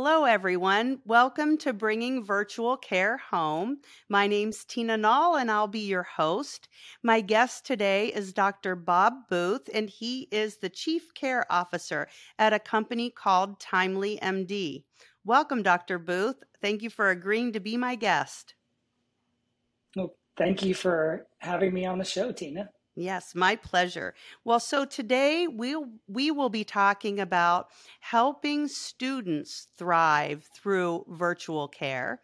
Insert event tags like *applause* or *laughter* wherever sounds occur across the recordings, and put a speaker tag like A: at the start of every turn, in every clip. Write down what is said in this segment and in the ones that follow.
A: Hello, everyone. Welcome to Bringing Virtual Care Home. My name's Tina Null, and I'll be your host. My guest today is Dr. Bob Booth, and he is the Chief Care Officer at a company called Timely MD. Welcome, Dr. Booth. Thank you for agreeing to be my guest.
B: Well, thank you for having me on the show, Tina.
A: Yes, my pleasure. Well, so today we we'll, we will be talking about helping students thrive through virtual care.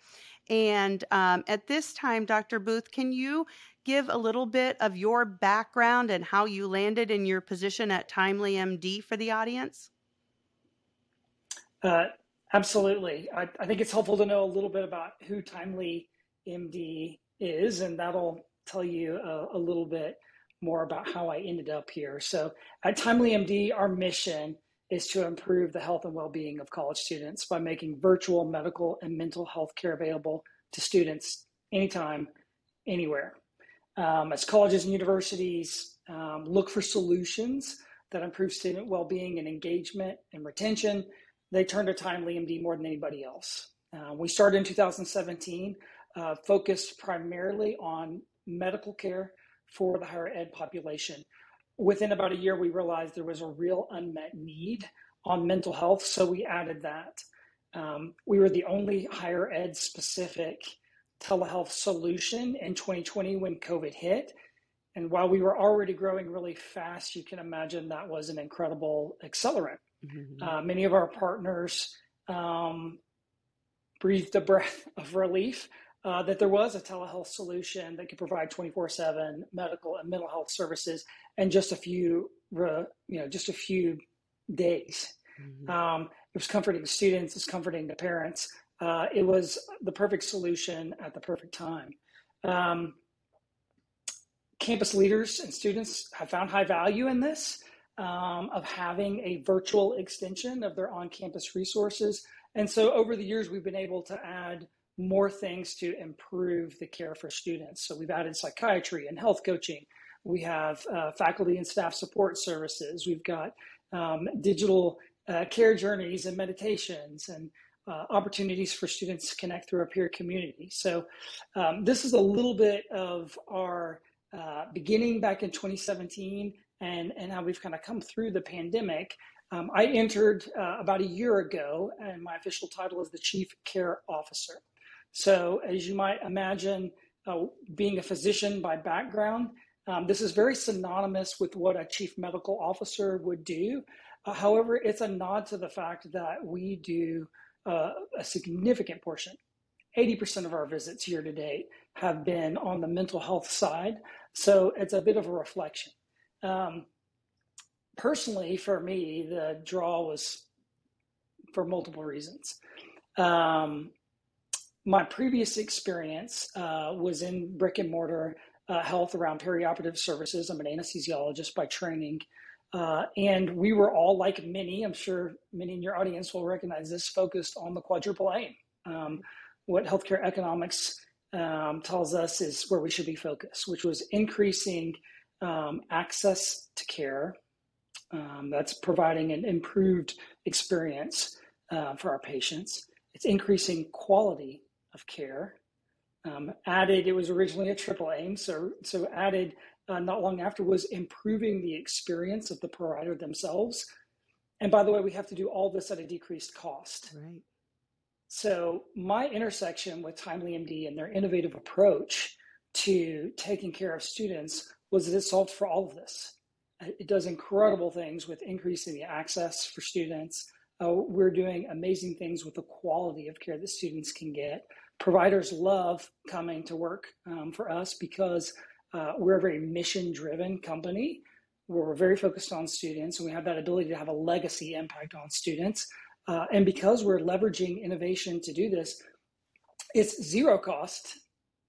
A: And um, at this time, Dr. Booth, can you give a little bit of your background and how you landed in your position at Timely MD for the audience?
B: Uh, absolutely. I, I think it's helpful to know a little bit about who Timely MD is, and that'll tell you a, a little bit more about how I ended up here. So at Timely MD, our mission is to improve the health and well-being of college students by making virtual medical and mental health care available to students anytime, anywhere. Um, as colleges and universities um, look for solutions that improve student well-being and engagement and retention, they turn to Timely MD more than anybody else. Uh, we started in 2017, uh, focused primarily on medical care for the higher ed population. Within about a year, we realized there was a real unmet need on mental health, so we added that. Um, we were the only higher ed specific telehealth solution in 2020 when COVID hit. And while we were already growing really fast, you can imagine that was an incredible accelerant. Mm-hmm. Uh, many of our partners um, breathed a breath of relief uh, that there was a telehealth solution that could provide 24/7 medical and mental health services in just a few, you know, just a few days. Mm-hmm. Um, it was comforting to students. It was comforting to parents. Uh, it was the perfect solution at the perfect time. Um, campus leaders and students have found high value in this um, of having a virtual extension of their on-campus resources. And so over the years, we've been able to add more things to improve the care for students. So we've added psychiatry and health coaching. We have uh, faculty and staff support services. We've got um, digital uh, care journeys and meditations and uh, opportunities for students to connect through a peer community. So um, this is a little bit of our uh, beginning back in 2017 and, and how we've kind of come through the pandemic. Um, I entered uh, about a year ago, and my official title is the Chief Care Officer. So, as you might imagine, uh, being a physician by background, um, this is very synonymous with what a chief medical officer would do. Uh, however, it's a nod to the fact that we do uh, a significant portion, 80% of our visits year to date have been on the mental health side. So it's a bit of a reflection. Um, personally, for me, the draw was for multiple reasons. Um, my previous experience uh, was in brick and mortar uh, health around perioperative services. I'm an anesthesiologist by training. Uh, and we were all like many, I'm sure many in your audience will recognize this, focused on the quadruple aim. Um, what healthcare economics um, tells us is where we should be focused, which was increasing um, access to care. Um, that's providing an improved experience uh, for our patients. It's increasing quality of care. Um, added, it was originally a triple aim, so so added uh, not long after was improving the experience of the provider themselves. And by the way, we have to do all this at a decreased cost.
A: Right.
B: So my intersection with Timely MD and their innovative approach to taking care of students was that it solved for all of this. It does incredible things with increasing the access for students. Uh, we're doing amazing things with the quality of care that students can get providers love coming to work um, for us because uh, we're a very mission driven company where we're very focused on students and we have that ability to have a legacy impact on students. Uh, and because we're leveraging innovation to do this, it's zero cost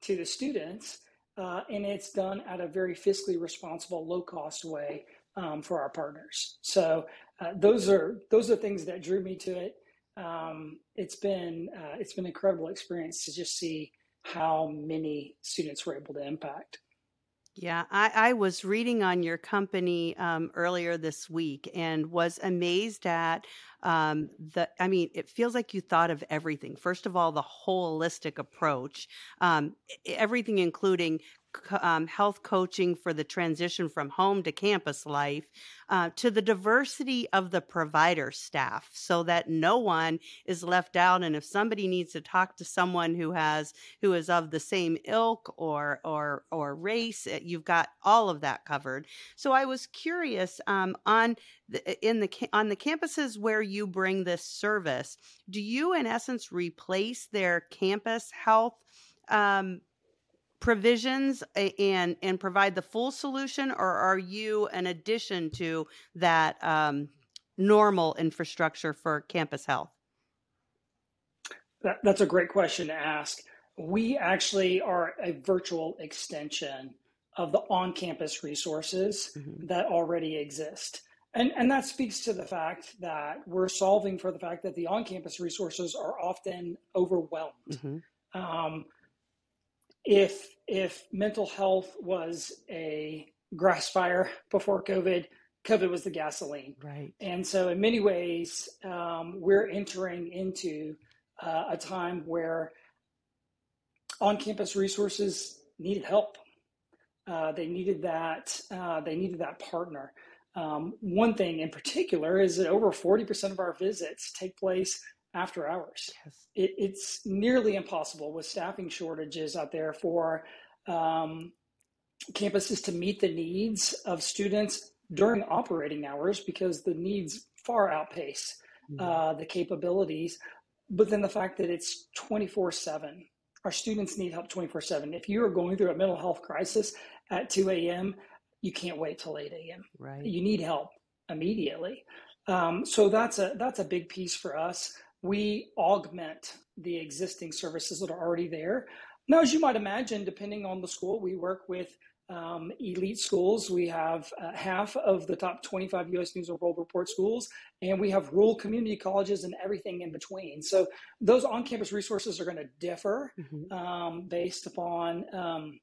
B: to the students uh, and it's done at a very fiscally responsible, low cost way um, for our partners. So uh, those are those are things that drew me to it um, it's been uh, it's been an incredible experience to just see how many students we're able to impact.
A: Yeah, I, I was reading on your company um, earlier this week and was amazed at um, the. I mean, it feels like you thought of everything. First of all, the holistic approach, um, everything, including um, health coaching for the transition from home to campus life, uh, to the diversity of the provider staff, so that no one is left out. And if somebody needs to talk to someone who has who is of the same ilk or or or race, eh, you've got all of that covered. So I was curious um, on in the on the campuses where you bring this service, do you in essence replace their campus health? Um, provisions and and provide the full solution or are you an addition to that um, normal infrastructure for campus health
B: That, that's a great question to ask. We actually are a virtual extension of the on campus resources
A: hmm
B: that already exist. And, and that speaks to the fact that we're solving for the fact that the on campus resources are often overwhelmed.
A: hmm
B: Um, if, if mental health was a grass fire before COVID, COVID was the gasoline.
A: right
B: And so, in many ways, um, we're entering into uh, a time where on campus resources needed help. Uh, they needed that. Uh, they needed that partner. Um, one thing in particular is that over 40% of our visits take place after hours.
A: yes
B: It, it's nearly impossible with staffing shortages out there for um, campuses to meet the needs of students during operating hours because the needs far outpace
A: Mhm.
B: uh, the capabilities. But then the fact that it's 24 7, our students need help 24 7. If you are going through a mental health crisis at 2 a.m., you can't wait till 8 a.m.
A: right
B: You need help immediately. Um, so that's a that's a big piece for us. We augment the existing services that are already there. Now, as you might imagine, depending on the school, we work with um, elite schools. We have uh, half of the top 25 U.S. News and World Report schools, and we have rural community colleges and everything in between. So those on-campus resources are going to differ
A: hmm
B: um, based upon um,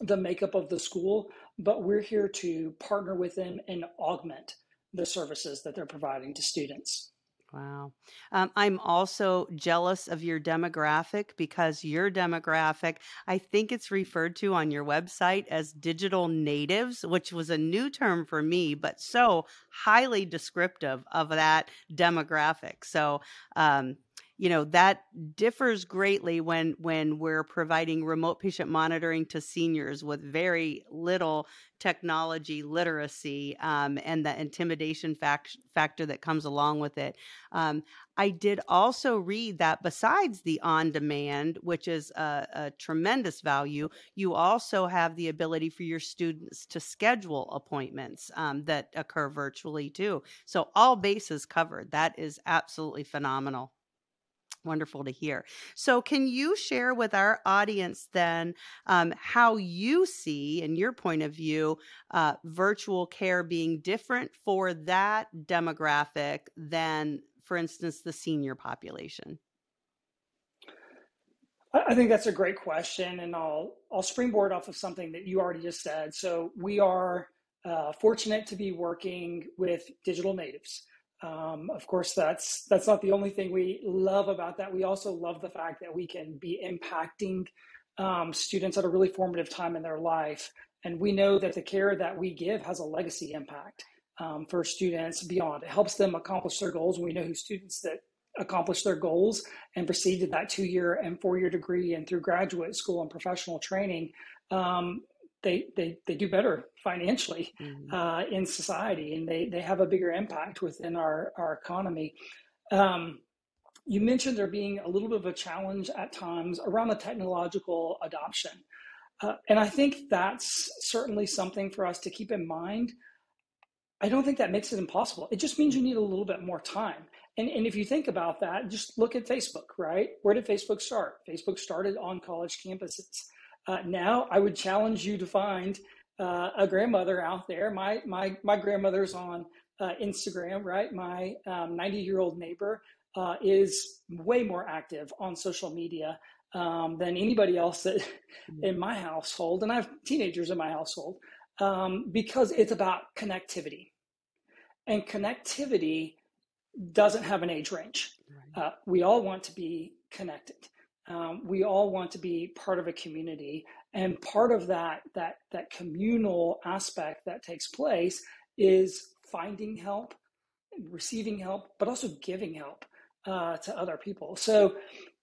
B: the makeup of the school, but we're here to partner with them and augment the services that they're providing to students.
A: Wow. Um, I'm also jealous of your demographic because your demographic, I think it's referred to on your website as digital natives, which was a new term for me, but so highly descriptive of that demographic. So, um, you know that differs greatly when when we're providing remote patient monitoring to seniors with very little technology literacy um, and the intimidation fact- factor that comes along with it um, I did also read that besides the on demand, which is a, a tremendous value, you also have the ability for your students to schedule appointments um, that occur virtually too. So, all bases covered. That is absolutely phenomenal. Wonderful to hear. So, can you share with our audience then um, how you see, in your point of view, uh, virtual care being different for that demographic than, for instance, the senior population?
B: I think that's a great question, and I'll I'll springboard off of something that you already just said. So we are uh, fortunate to be working with digital natives. Um, of course, that's that's not the only thing we love about that. We also love the fact that we can be impacting um, students at a really formative time in their life, and we know that the care that we give has a legacy impact um, for students beyond. It helps them accomplish their goals. We know who students that accomplish their goals and proceed to that two-year and four-year degree and through graduate school and professional training. They, they, they do better financially
A: Mhm.
B: uh, in society and they, they have a bigger impact within our, our economy. Um, you mentioned there being a little bit of a challenge at times around the technological adoption. Uh, and I think that's certainly something for us to keep in mind. I don't think that makes it impossible. It just means you need a little bit more time. And, and if you think about that, just look at Facebook, right? Where did Facebook start? Facebook started on college campuses. Uh, now, I would challenge you to find uh, a grandmother out there. My my my grandmother's on uh, Instagram, right? My 90 um, year old neighbor uh, is way more active on social media um, than anybody else that
A: Mm.
B: in my household, and I have teenagers in my household, um, because it's about connectivity. And connectivity doesn't have an age range.
A: Right.
B: Uh, we all want to be connected. Um, we all want to be part of a community, and part of that that that communal aspect that takes place is finding help, receiving help, but also giving help uh, to other people. So,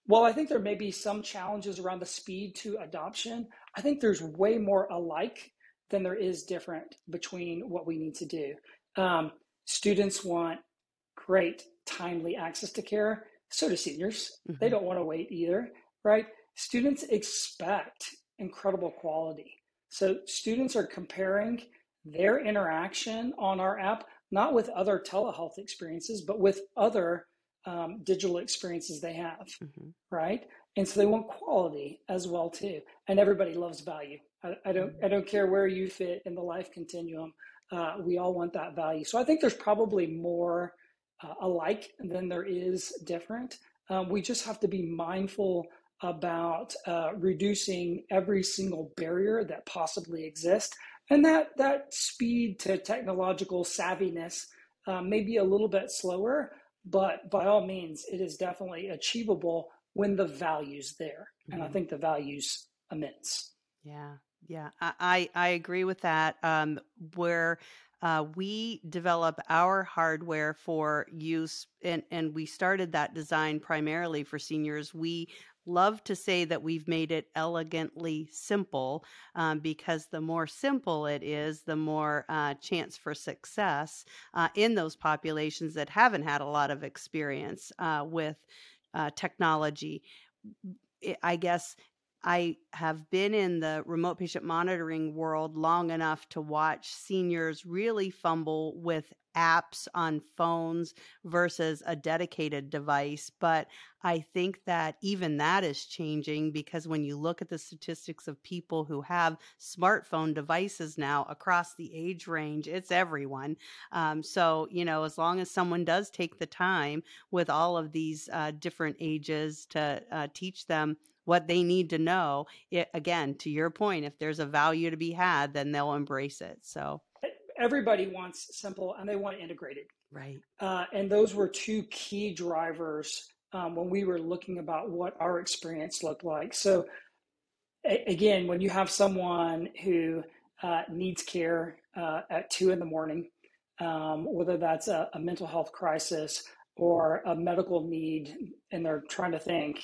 B: while I think there may be some challenges around the speed to adoption, I think there's way more alike than there is different between what we need to do. Um, students want great, timely access to care. So do seniors. Mm-hmm. They don't want to wait either, right? Students expect incredible quality. So students are comparing their interaction on our app not with other telehealth experiences, but with other um, digital experiences they have, mm-hmm. right? And so they want quality as well too. And everybody loves value. I, I don't I don't care where you fit in the life continuum. Uh, we all want that value. So I think there's probably more uh, alike than there is different. Um, we just have to be mindful about uh, reducing every single barrier that possibly exists, and that that speed to technological savviness uh, may be a little bit slower, but by all means, it is definitely achievable when the value's there, mm-hmm. and I mm-hmm. think the value's immense.
A: Yeah, yeah, I I agree with that. Um, where uh, we develop our hardware for use, and and we started that design primarily for seniors. We love to say that we've made it elegantly simple um, because the more simple it is, the more uh, chance for success uh, in those populations that haven't had a lot of experience uh, with uh, technology. I guess I have been in the remote patient monitoring world long enough to watch seniors really fumble with apps on phones versus a dedicated device. But I think that even that is changing because when you look at the statistics of people who have smartphone devices now across the age range, it's everyone. Um, so, you know, as long as someone does take the time with all of these uh, different ages to uh, teach them what they need to know. It, again, to your point, if there's a value to be had, then they'll embrace it. So
B: everybody wants simple and they want integrated.
A: Right.
B: Uh, and those were two key drivers um, when we were looking about what our experience looked like. So a- again, when you have someone who uh, needs care uh, at two in the morning, um, whether that's a, a mental health crisis or a medical need, and they're trying to think,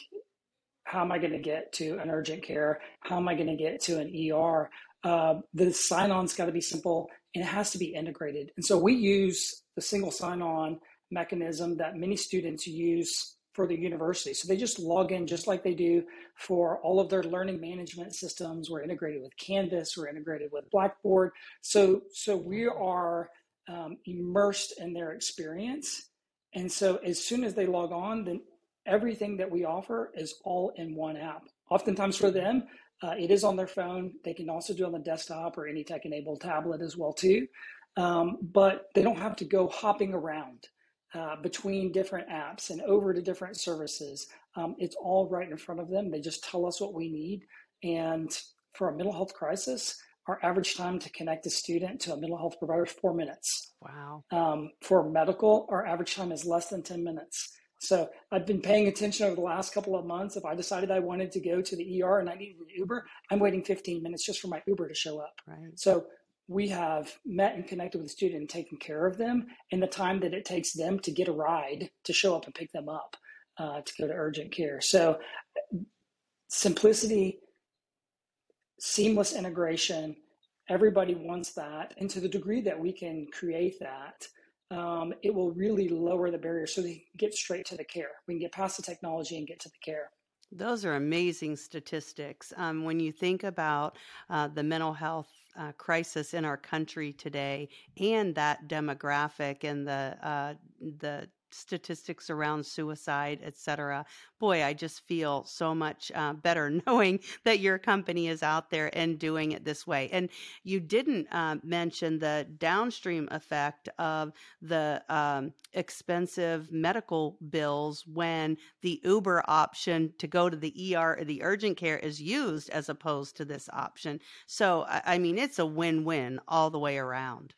B: how am I going to get to an urgent care? How am I going to get to an ER? Uh, the sign on's got to be simple and it has to be integrated. And so we use the single sign on mechanism that many students use for the university. So they just log in just like they do for all of their learning management systems. We're integrated with Canvas, we're integrated with Blackboard. So, so we are um, immersed in their experience. And so as soon as they log on, then everything that we offer is all in one app. Oftentimes for them, uh, it is on their phone. They can also do it on the desktop or any tech-enabled tablet as well too. Um, but they don't have to go hopping around uh, between different apps and over to different services. Um, it's all right in front of them. They just tell us what we need. And for a mental health crisis, our average time to connect a student to a mental health provider is four minutes.
A: Wow.
B: Um, for medical, our average time is less than 10 minutes. So I've been paying attention over the last couple of months. If I decided I wanted to go to the ER and I needed an Uber, I'm waiting 15 minutes just for my Uber to show up.
A: Right.
B: So we have met and connected with the student and taken care of them in the time that it takes them to get a ride to show up and pick them up uh, to go to urgent care. So simplicity, seamless integration, everybody wants that. And to the degree that we can create that, um, it will really lower the barrier so they get straight to the care. We can get past the technology and get to the care.
A: Those are amazing statistics. Um, when you think about uh, the mental health uh, crisis in our country today and that demographic and the uh, the statistics around suicide, et cetera. Boy, I just feel so much uh, better *laughs* knowing that your company is out there and doing it this way. And you didn't uh, mention the downstream effect of the um, expensive medical bills when the Uber option to go to the ER or the urgent care is used as opposed to this option. So, I mean, it's a win win all the way around.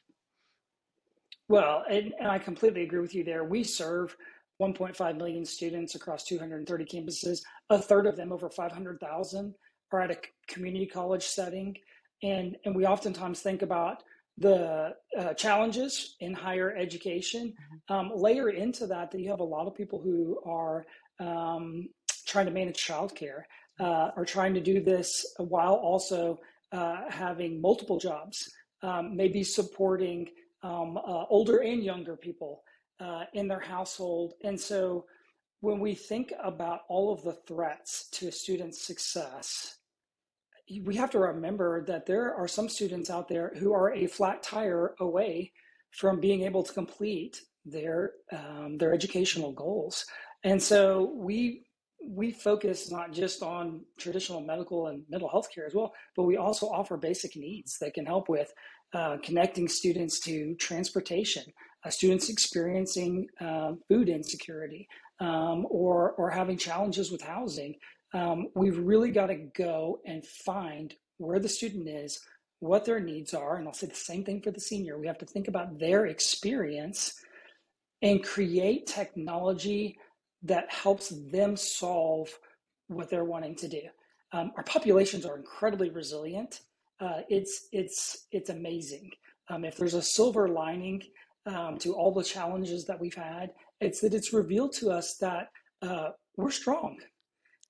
B: Well, and, and I completely agree with you there. We serve 1.5 million students across 230 campuses. A third of them, over 500,000, are at a community college setting. And, and we oftentimes think about the uh, challenges in higher education. Mm-hmm. Um, layer into that that you have a lot of people who are um, trying to manage childcare, uh, are trying to do this while also uh, having multiple jobs, um, maybe supporting um, uh, older and younger people uh, in their household. And so when we think about all of the threats to a student's success, we have to remember that there are some students out there who are a flat tire away from being able to complete their um, their educational goals. And so we we focus not just on traditional medical and mental health care as well, but we also offer basic needs that can help with uh, connecting students to transportation, uh, students experiencing uh, food insecurity, um, or, or having challenges with housing. Um, we've really got to go and find where the student is, what their needs are. And I'll say the same thing for the senior. We have to think about their experience and create technology that helps them solve what they're wanting to do. Um, our populations are incredibly resilient uh, it's it's it's amazing. Um, if there's a silver lining um, to all the challenges that we've had, it's that it's revealed to us that uh, we're strong,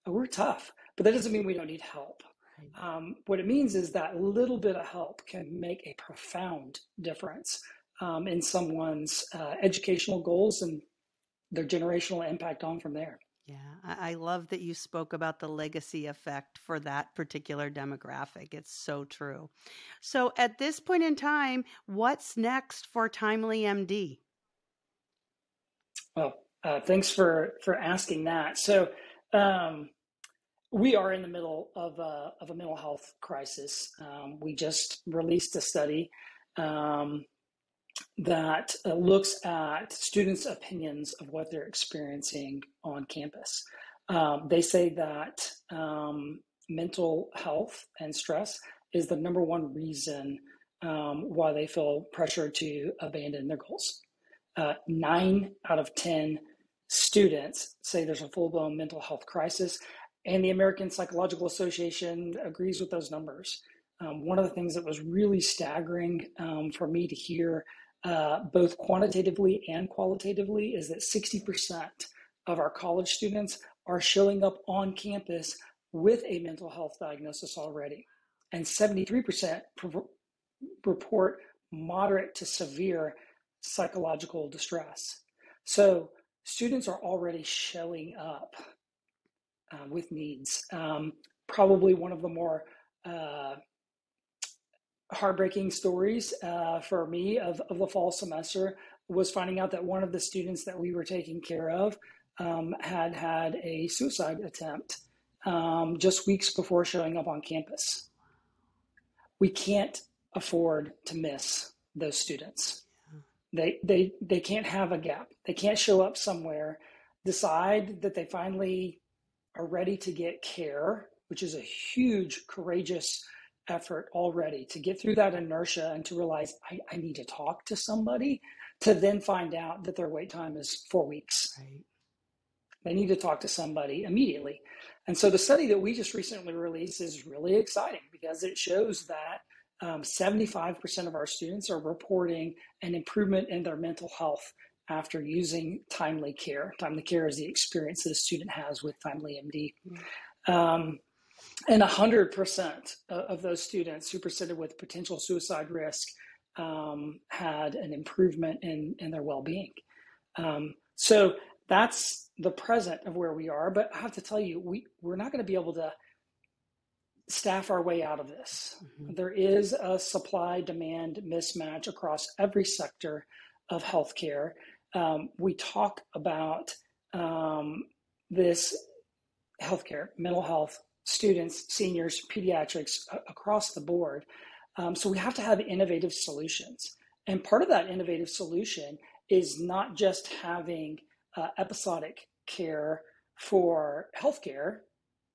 B: uh, we're tough, but that doesn't mean we don't need help. Um, what it means is that a little bit of help can make a profound difference um, in someone's uh, educational goals and their generational impact on from there.
A: Yeah, I, love that you spoke about the legacy effect for that particular demographic. It's so true. So, at this point in time, what's next for Timely MD?
B: Well, uh, thanks for for asking that. So, um, we are in the middle of a, of a mental health crisis. Um, we just released a study um, that uh, looks at students' opinions of what they're experiencing on campus. Um, they say that um, mental health and stress is the number one reason um, why they feel pressure to abandon their goals. Uh, nine out of 10 students say there's a full blown mental health crisis, and the American Psychological Association agrees with those numbers. Um, one of the things that was really staggering um, for me to hear uh, both quantitatively and qualitatively, is that 60% of our college students are showing up on campus with a mental health diagnosis already. And 73% report moderate to severe psychological distress. So students are already showing up uh, with needs. Um, probably one of the more uh, heartbreaking stories uh, for me of, of the fall semester was finding out that one of the students that we were taking care of um, had had a suicide attempt um, just weeks before showing up on campus. We can't afford to miss those students. They, they, they can't have a gap. They can't show up somewhere, decide that they finally are ready to get care, which is a huge, courageous effort already to get through that inertia and to realize I, I need to talk to somebody to then find out that their wait time is four weeks. Right. They need to talk to somebody immediately. And so the study that we just recently released is really exciting because it shows that um, 75% of our students are reporting an improvement in their mental health after using timely care. Timely care is the experience that a student has with Timely MD. Mm-hmm. Um, and 100% of those students who presented with potential suicide risk um, had an improvement in, in their well-being. Um, so that's the present of where we are but i have to tell you we, we're not going to be able to staff our way out of this. Mm-hmm. there is a supply demand mismatch across every sector of healthcare. Um, we talk about um, this healthcare, mental health, students, seniors, pediatrics across the board. Um, so we have to have innovative solutions. And part of that innovative solution is not just having uh, episodic care for healthcare,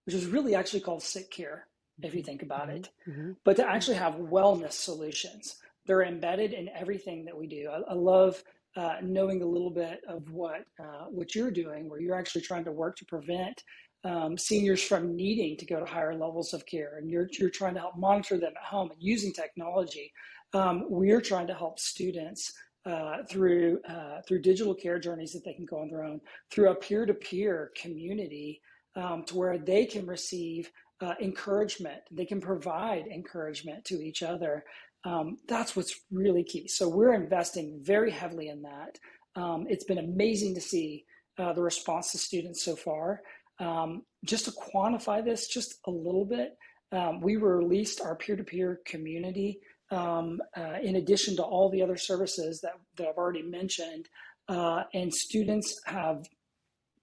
B: which is really actually called sick care, if you think about mm-hmm. it, mm-hmm. but to actually have wellness solutions. They're embedded in everything that we do. I, I love uh, knowing a little bit of what uh, what you're doing, where you're actually trying to work to prevent um, seniors from needing to go to higher levels of care, and you're you're trying to help monitor them at home and using technology. Um, we're trying to help students uh, through uh, through digital care journeys that they can go on their own, through a peer-to-peer community um, to where they can receive uh, encouragement, they can provide encouragement to each other. Um, that's what's really key. So we're investing very heavily in that. Um, it's been amazing to see uh, the response to students so far. Um, just to quantify this just a little bit, um, we released our peer-to-peer community um, uh, in addition to all the other services that, that I've already mentioned, uh, and students have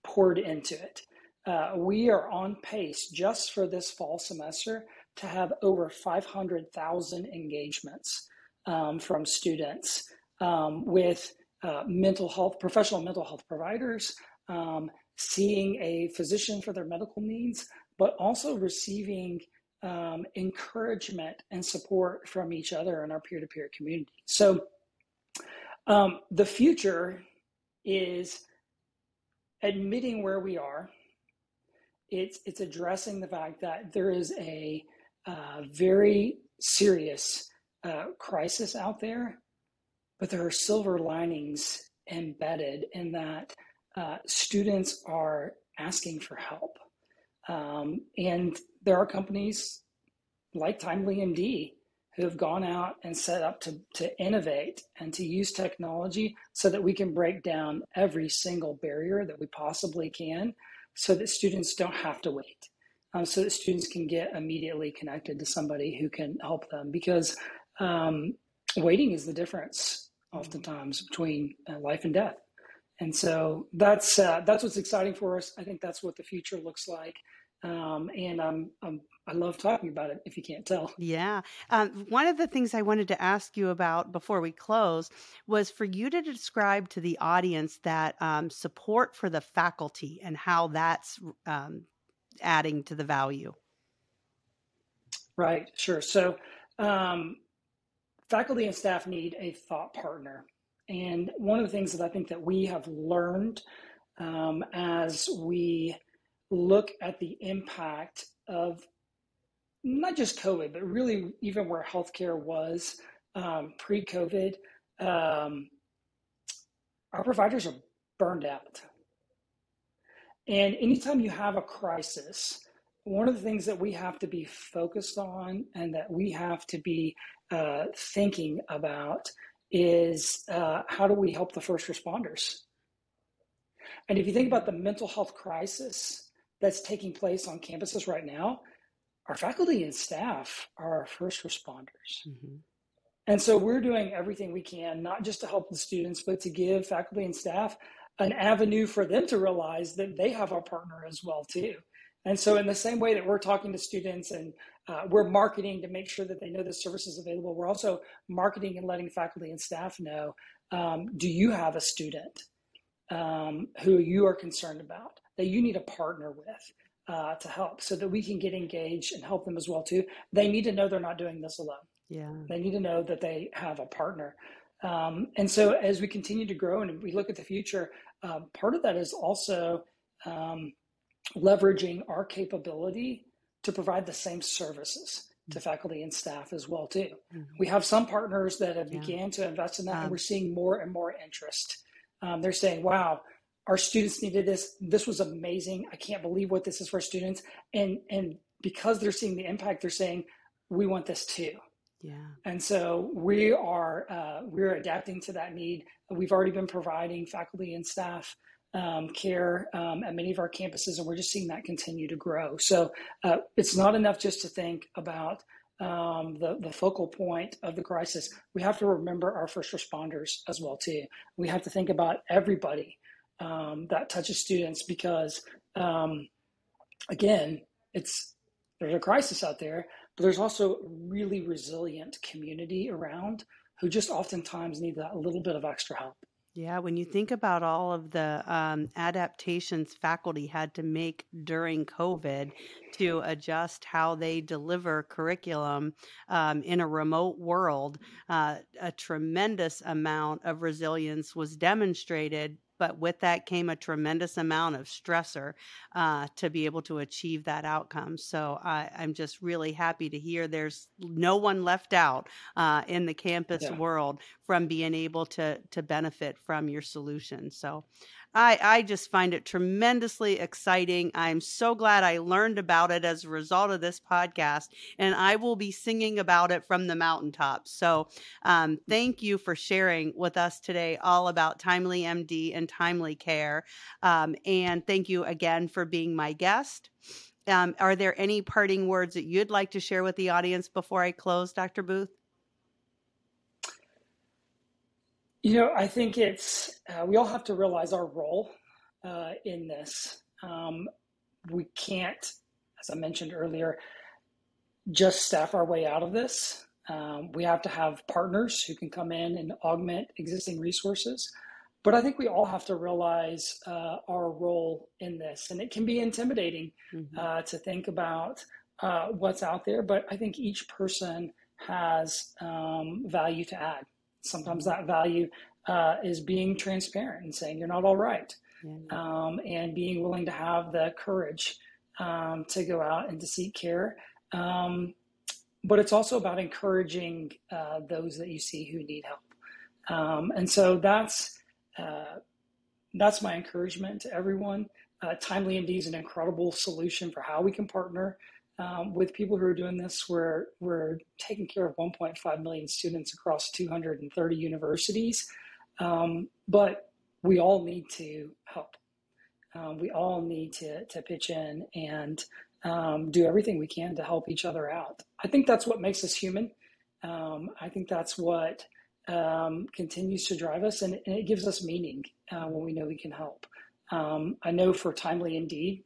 B: poured into it. Uh, we are on pace just for this fall semester to have over 500,000 engagements um, from students um, with uh, mental health, professional mental health providers, um, seeing a physician for their medical needs, but also receiving um, encouragement and support from each other in our peer to peer community. So um, the future is admitting where we are. It's, it's addressing the fact that there is a uh, very serious uh, crisis out there, but there are silver linings embedded in that uh, students are asking for help. Um, and there are companies like Timely MD who have gone out and set up to, to innovate and to use technology so that we can break down every single barrier that we possibly can so that students don't have to wait. Um, so that students can get immediately connected to somebody who can help them because um, waiting is the difference oftentimes between uh, life and death. And so that's uh, that's what's exciting for us. I think that's what the future looks like. Um, and I'm, I'm, I love talking about it if you can't tell.
A: Yeah. Um, one of the things I wanted to ask you about before we close was for you to describe to the audience that um, support for the faculty and how that's um, adding to the value.
B: Right, sure. So, um, faculty and staff need a thought partner. And one of the things that I think that we have learned um, as we look at the impact of not just COVID, but really even where healthcare was um, pre COVID, um, our providers are burned out. And anytime you have a crisis, one of the things that we have to be focused on and that we have to be uh, thinking about is uh, how do we help the first responders? And if you think about the mental health crisis that's taking place on campuses right now, our faculty and staff are our first responders. Mm-hmm. And so we're doing everything we can, not just to help the students, but to give faculty and staff an avenue for them to realize that they have a partner as well too. And so in the same way that we're talking to students and uh, we're marketing to make sure that they know the service is available, we're also marketing and letting faculty and staff know, um, do you have a student um, who you are concerned about that you need a partner with? Uh, to help so that we can get engaged and help them as well too? They need to know they're not doing this alone.
A: Yeah.
B: They need to know that they have a partner. Um, and so as we continue to grow and we look at the future um, part of that is also um, leveraging our capability to provide the same services to mm-hmm. faculty and staff as well too. Mm-hmm. We have some partners that have yeah. began to invest in that, um, and we're seeing more and more interest. Um, they're saying, "Wow, our students needed this. This was amazing. I can't believe what this is for students." And and because they're seeing the impact, they're saying, "We want this too."
A: Yeah.
B: And so we are uh, we're adapting to that need. We've already been providing faculty and staff um, care um, at many of our campuses, and we're just seeing that continue to grow. So uh, it's not enough just to think about um, the, the focal point of the crisis, we have to remember our first responders as well too. We have to think about everybody um, that touches students because, um, again, it's there's a crisis out there, but there's also really resilient community around who just oftentimes need that little bit of extra help.
A: Yeah, when you think about all of the um, adaptations faculty had to make during COVID to adjust how they deliver curriculum um, in a remote world, uh, a tremendous amount of resilience was demonstrated but with that came a tremendous amount of stressor uh, to be able to achieve that outcome. So I, am just really happy to hear there's no one left out uh, in the campus yeah. world from being able to to benefit from your solution. So I, I just find it tremendously exciting. I'm so glad I learned about it as a result of this podcast, and I will be singing about it from the mountaintops. So, um, thank you for sharing with us today all about Timely MD and Timely Care. Um, and thank you again for being my guest. Um, are there any parting words that you'd like to share with the audience before I close, Dr. Booth?
B: You know, I think it's, uh, we all have to realize our role uh, in this. Um, we can't, as I mentioned earlier, just staff our way out of this. Um, we have to have partners who can come in and augment existing resources. But I think we all have to realize uh, our role in this. And it can be intimidating mm-hmm. uh, to think about uh, what's out there, but I think each person has um, value to add. Sometimes that value uh, is being transparent and saying you're not all right, mm-hmm. um, and being willing to have the courage um, to go out and to seek care. Um, but it's also about encouraging uh, those that you see who need help. Um, and so that's uh, that's my encouragement to everyone. Uh, Timely MD is an incredible solution for how we can partner um, with people who are doing this. We're, we're taking care of 1.5 million students across 230 universities, um, but we all need to help. Um, we all need to, to pitch in and um, do everything we can to help each other out. I think that's what makes us human. Um, I think that's what um, continues to drive us, and, and, it gives us meaning uh, when we know we can help. I know for Timely MD,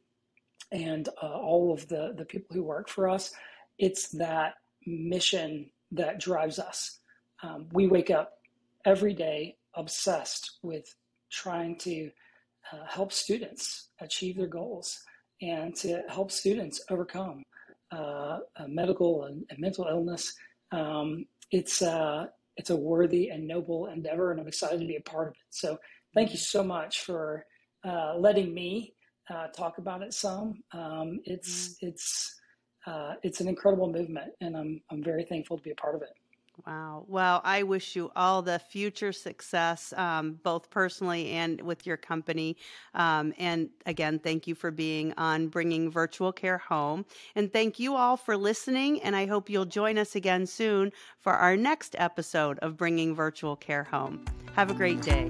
B: and uh, all of the, the people who work for us, it's that mission that drives us. Um, we wake up every day obsessed with trying to uh, help students achieve their goals and to help students overcome uh, medical and, and, mental illness. Um, it's, uh, it's a worthy and noble endeavor, and I'm excited to be a part of it. So, thank you so much for uh, letting me uh, talk about it some. Um, it's mm-hmm. it's uh, it's an incredible movement, and I'm I'm very thankful to be a part of it.
A: Wow. Well, I wish you all the future success, um, both personally and with your company. Um, and again, thank you for being on Bringing Virtual Care Home. And thank you all for listening. And I hope you'll join us again soon for our next episode of Bringing Virtual Care Home. Have a great day.